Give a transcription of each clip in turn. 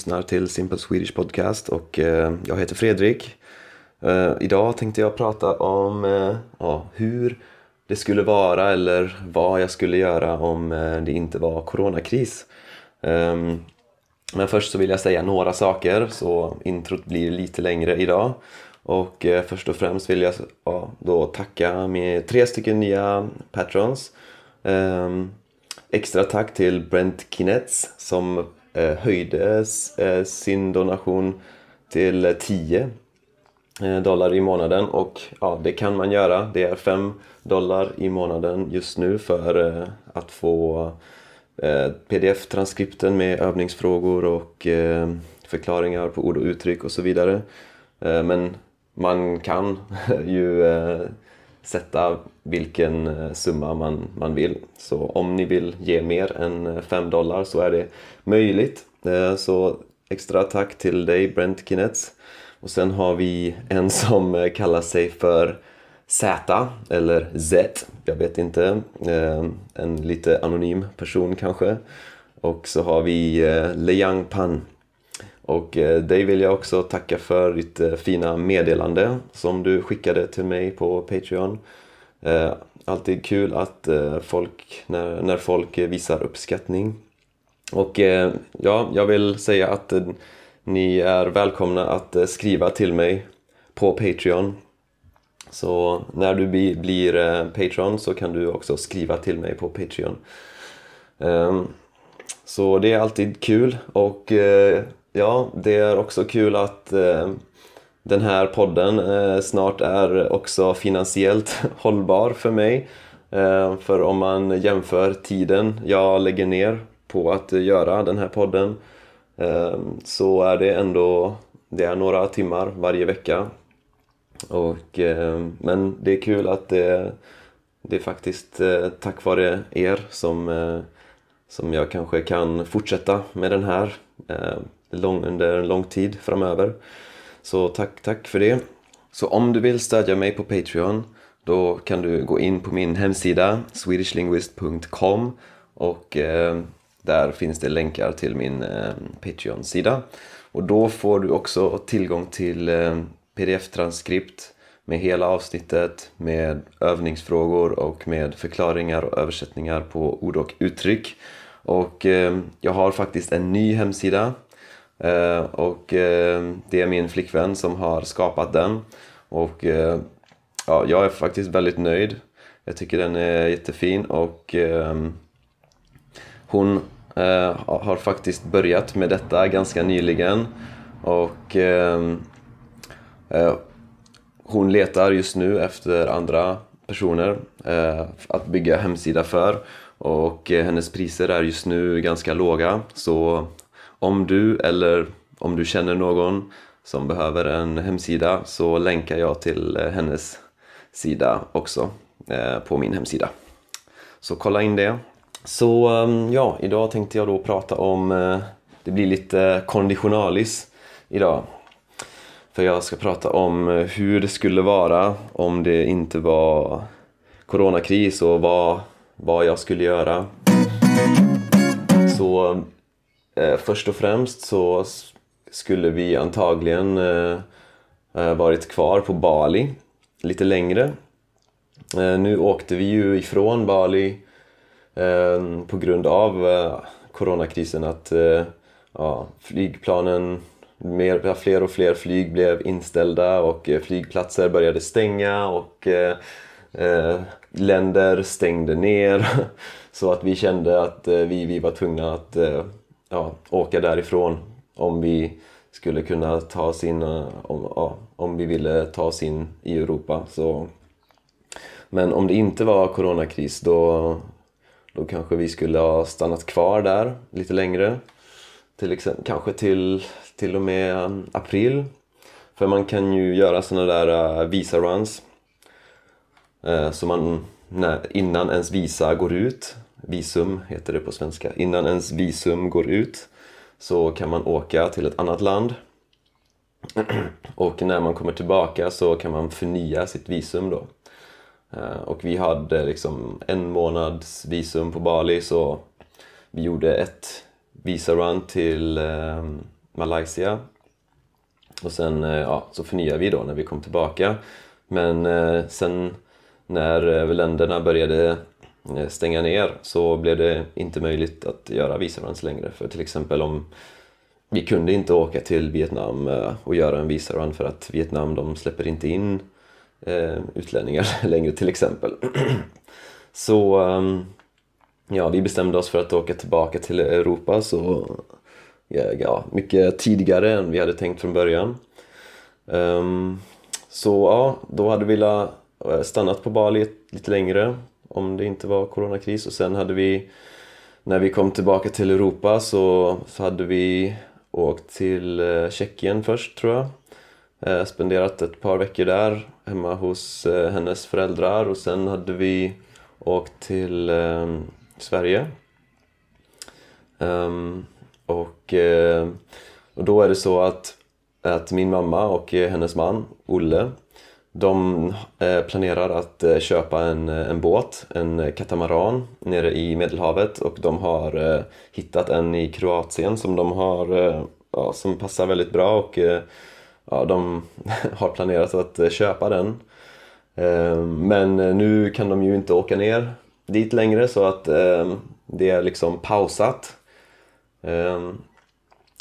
lyssnar till Simple Swedish Podcast och eh, jag heter Fredrik. Eh, idag tänkte jag prata om eh, ja, hur det skulle vara eller vad jag skulle göra om det inte var coronakris. Ehm, men först så vill jag säga några saker så introt blir lite längre idag. Och först och främst vill jag ja, då tacka med tre stycken nya patrons. Ehm, extra tack till Brent Kinetz som Eh, höjde eh, sin donation till 10 eh, dollar i månaden och ja, det kan man göra. Det är 5 dollar i månaden just nu för eh, att få eh, pdf-transkripten med övningsfrågor och eh, förklaringar på ord och uttryck och så vidare. Eh, men man kan ju sätta vilken eh, summa man, man vill. Så om ni vill ge mer än eh, 5 dollar så är det möjligt. Eh, så extra tack till dig Brent Kinetz. Och sen har vi en som kallar sig för Z eller Z, jag vet inte. En lite anonym person kanske. Och så har vi Leyang Pan. Och eh, dig vill jag också tacka för ditt eh, fina meddelande som du skickade till mig på Patreon. Eh, alltid kul att folk, när, när folk visar uppskattning. Och ja, jag vill säga att ni är välkomna att skriva till mig på Patreon. Så när du blir Patreon så kan du också skriva till mig på Patreon. Ehm, så det är alltid kul och ja, det är också kul att eh, den här podden eh, snart är också finansiellt hållbar för mig. Eh, för om man jämför tiden jag lägger ner på att göra den här podden eh, så är det ändå det är några timmar varje vecka. Och, eh, men det är kul att det, det är faktiskt eh, tack vare er som, eh, som jag kanske kan fortsätta med den här eh, lång, under en lång tid framöver. Så tack, tack för det. Så om du vill stödja mig på Patreon då kan du gå in på min hemsida swedishlinguist.com och eh, där finns det länkar till min eh, Patreon-sida. Och då får du också tillgång till eh, pdf-transkript med hela avsnittet med övningsfrågor och med förklaringar och översättningar på ord och uttryck. Och eh, jag har faktiskt en ny hemsida Eh, och eh, det är min flickvän som har skapat den. Och eh, ja, jag är faktiskt väldigt nöjd. Jag tycker den är jättefin och hon har faktiskt börjat med detta ganska nyligen. Och hon letar just nu efter andra personer att bygga hemsida för. Och hennes priser är just nu ganska låga. Så om du eller om du känner någon som behöver en hemsida så länkar jag till eh, hennes sida också eh, på min hemsida. Så kolla in det. Så ehm, ja, idag tänkte jag då prata om, eh, det blir lite konditionalis idag. För jag ska prata om hur det skulle vara om det inte var coronakris och vad, vad jag skulle göra. Så Eh, först och främst så skulle vi antagligen eh, eh, varit kvar på Bali lite längre. Eh, nu åkte vi ju ifrån Bali eh, på grund av coronakrisen att ja, flygplanen, mer, fler och fler flyg blev inställda och flygplatser började stänga och eh, länder stängde ner. Så att vi kände att vi, vi var tvungna att ja, åka därifrån om vi skulle kunna ta oss in, om, ja, om vi ville ta oss in i Europa. Så. Men om det inte var coronakris då, då kanske vi skulle ha stannat kvar där lite längre. Till exempel, kanske till, till och med um, april. För man kan ju göra såna där uh, visa runs. Eh, så man, när, innan ens visa går ut visum heter det på svenska. Innan ens visum går ut så kan man åka till ett annat land och när man kommer tillbaka så kan man förnya sitt visum då. Eh, och vi hade liksom en månads visum på Bali så vi gjorde ett visa-run till, eh, Malaysia. Och sen eh, ja, så förnyade vi då när vi kom tillbaka. Men eh, sen när länderna började Eh, stänga ner så blev det inte möjligt att göra visaruns längre. För till exempel om vi kunde inte åka till Vietnam eh, och göra en visarun för att Vietnam de släpper inte in eh, utlänningar längre till exempel. så ehm, ja, vi bestämde oss för att åka tillbaka till Europa så ja, mycket tidigare än vi hade tänkt från början. Ehm, så ja, då hade vi la, stannat på Bali lite längre om det inte var coronakris. Och sen hade vi när vi kom tillbaka till Europa så, så hade vi åkt till eh, Tjeckien först tror jag. Eh, spenderat ett par veckor där hemma hos eh, hennes föräldrar. Och sen hade vi åkt till eh, Sverige. Um, och, eh, och då är det så att, att min mamma och eh, hennes man Olle de eh, planerar att eh, köpa en, eh, en båt, en katamaran nere i Medelhavet och de har hittat en i Kroatien som de har ja, som passar väldigt bra och ja, de har planerat att köpa den. Men nu kan de ju inte åka ner dit längre så att det är liksom pausat.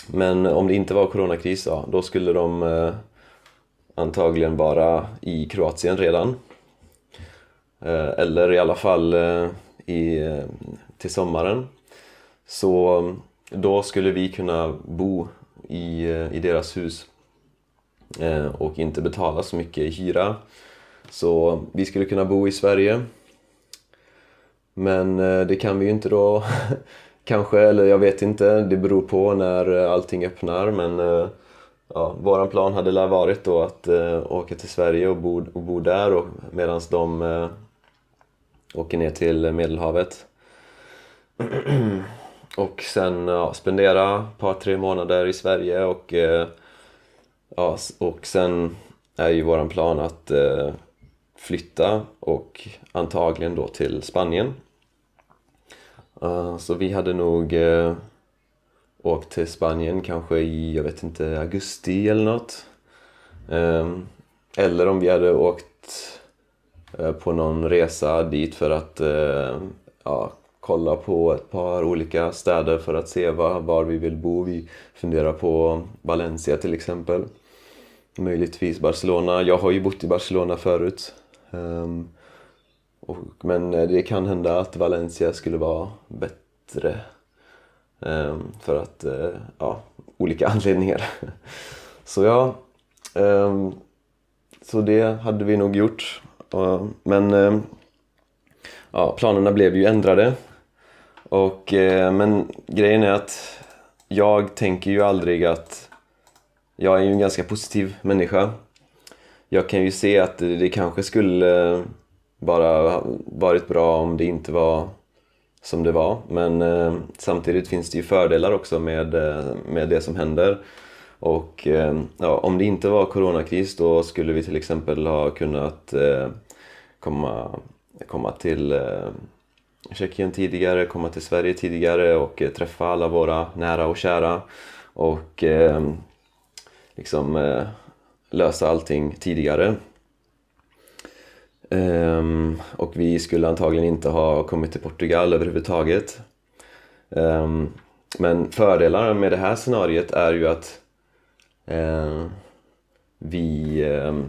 Men om det inte var coronakris, ja, då skulle de antagligen vara i Kroatien redan. Eh, eller i alla fall eh, i, eh, till sommaren. Så mm, då skulle vi kunna bo i, i deras hus och inte betala så mycket i hyra. Så mm, vi skulle kunna bo i Sverige. Men det kan vi ju inte då. Kanske, eller jag vet inte. Det beror på när allting öppnar. Men eh, ja, våran plan hade lär varit då att eh, åka till Sverige och bo, och bo där medan de eh, åker ner till Medelhavet. och sen ja, spendera ett par, tre månader i Sverige och eh, Ja, och sen är ju våran plan att eh, flytta och antagligen då till Spanien. Uh, så vi hade nog åkt till Spanien kanske i, jag vet inte, augusti eller nåt. Ehm, eller om vi hade åkt eh, på någon resa dit för att eh, ja, kolla på ett par olika städer för att se var, var vi vill bo. Vi funderar på Valencia till exempel. Möjligtvis Barcelona. Jag har ju bott i Barcelona förut. Ehm, men eh, det kan hända att Valencia skulle vara bättre. Ehm, för att, eh, ja, olika anledningar. så ja, ehm, så det hade vi nog gjort. Men ehm, ja, planerna blev ju ändrade. Och, eh, men grejen är att jag tänker ju aldrig att jag är ju en ganska positiv människa. Jag kan ju se att det kanske skulle bara varit bra om det inte var som det var. Men eh, samtidigt finns det ju fördelar också med, eh, med det som händer. Och eh, ja, om det inte var coronakris då skulle vi till exempel ha kunnat eh, komma, komma till eh, Tjeckien tidigare, komma till Sverige tidigare och eh, träffa alla våra nära och kära. Och eh, liksom eh, lösa allting tidigare. Um, och vi skulle antagligen inte ha kommit till Portugal överhuvudtaget. Um, men fördelarna med det här scenariet är ju att uh, vi... Um,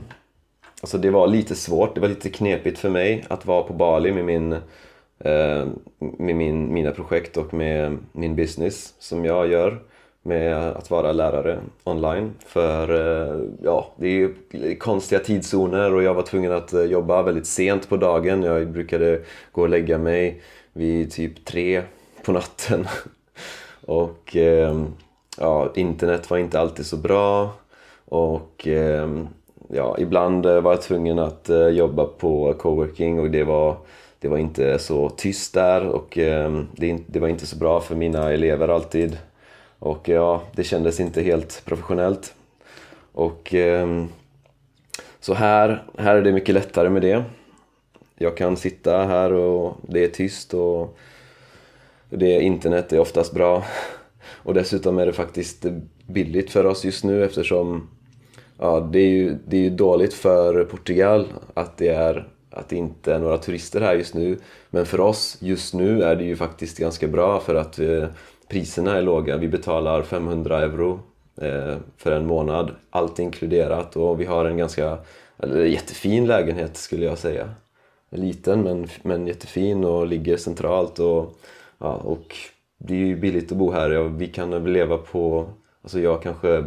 alltså det var lite svårt, det var lite knepigt för mig att vara på Bali med, min, uh, med min, mina projekt och med min business som jag gör med att vara lärare online. För eh, ja, det är ju konstiga tidszoner och jag var tvungen att eh, jobba väldigt sent på dagen. Jag brukade gå och lägga mig vid typ tre på natten. Och eh, ja, internet var inte alltid så bra. Och ja, ibland var jag tvungen att jobba på coworking och det var det var inte så tyst där och det var inte så bra för mina elever alltid. Och ja, det kändes inte helt professionellt. Och eh, så här, här är det mycket lättare med det. Jag kan sitta här och det är tyst och det internet är oftast bra. och dessutom är det faktiskt billigt för oss just nu eftersom ja, det, är ju, det är ju dåligt för Portugal att det, är, att det inte är några turister här just nu. Men för oss just nu är det ju faktiskt ganska bra för att eh, priserna är låga. Vi betalar 500 euro eh, för en månad, allt inkluderat och vi har en ganska eller, jättefin lägenhet skulle jag säga. Liten men, men jättefin och ligger centralt och, ja, och det är ju billigt att bo här. Ja, vi kan väl leva på, alltså jag kanske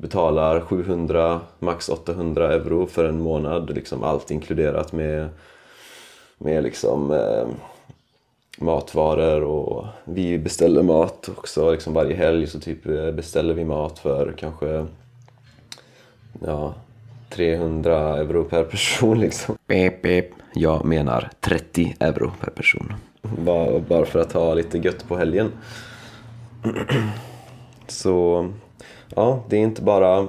betalar 700, max 800 euro för en månad, liksom allt inkluderat med, med liksom eh, matvaror och vi beställer mat också liksom varje helg så typ eh, beställer vi mat för kanske ja, 300 euro per person liksom. Beep, beep. Jag menar 30 euro per person. Bara, bara för att ha lite gött på helgen. Så ja, det är inte bara...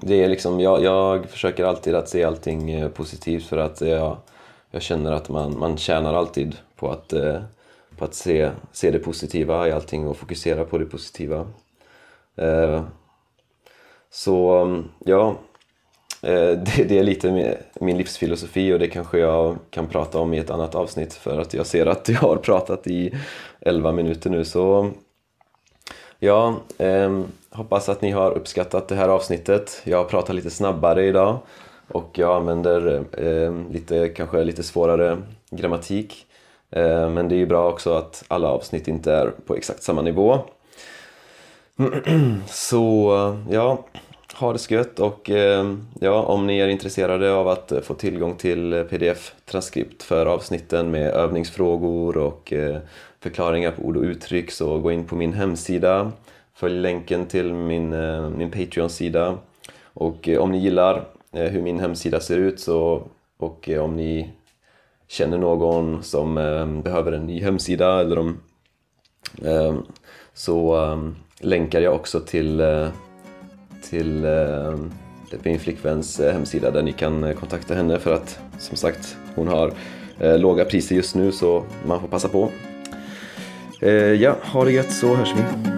Det är liksom, jag, jag försöker alltid att se allting eh, positivt för att eh, jag, jag känner att man, man tjänar alltid på att, eh, på att se, se det positiva i allting och fokusera på det positiva. Så ja, det, det är lite min livsfilosofi och det kanske jag kan prata om i ett annat avsnitt för att jag ser att jag har pratat i 11 minuter nu så Ja, eh, hoppas att ni har uppskattat det här avsnittet. Jag pratar lite snabbare idag och jag använder eh, lite, kanske lite svårare grammatik. Eh, men det är ju bra också att alla avsnitt inte är på exakt samma nivå. Så ja, ha det så gött och ehm, ja, om ni är intresserade av att få tillgång till pdf-transkript för avsnitten med övningsfrågor och eh, förklaringar på ord och uttryck så gå in på min hemsida. Följ länken till min, eh, min Patreon-sida. Och eh, om ni gillar eh, hur min hemsida ser ut så, och om ni känner någon som behöver en ny hemsida eller om, så länkar jag också till, till min flickväns hemsida där ni kan kontakta henne för att som sagt hon har låga priser just nu så man får passa på. Eh, ja, ha det gött så hörs vi.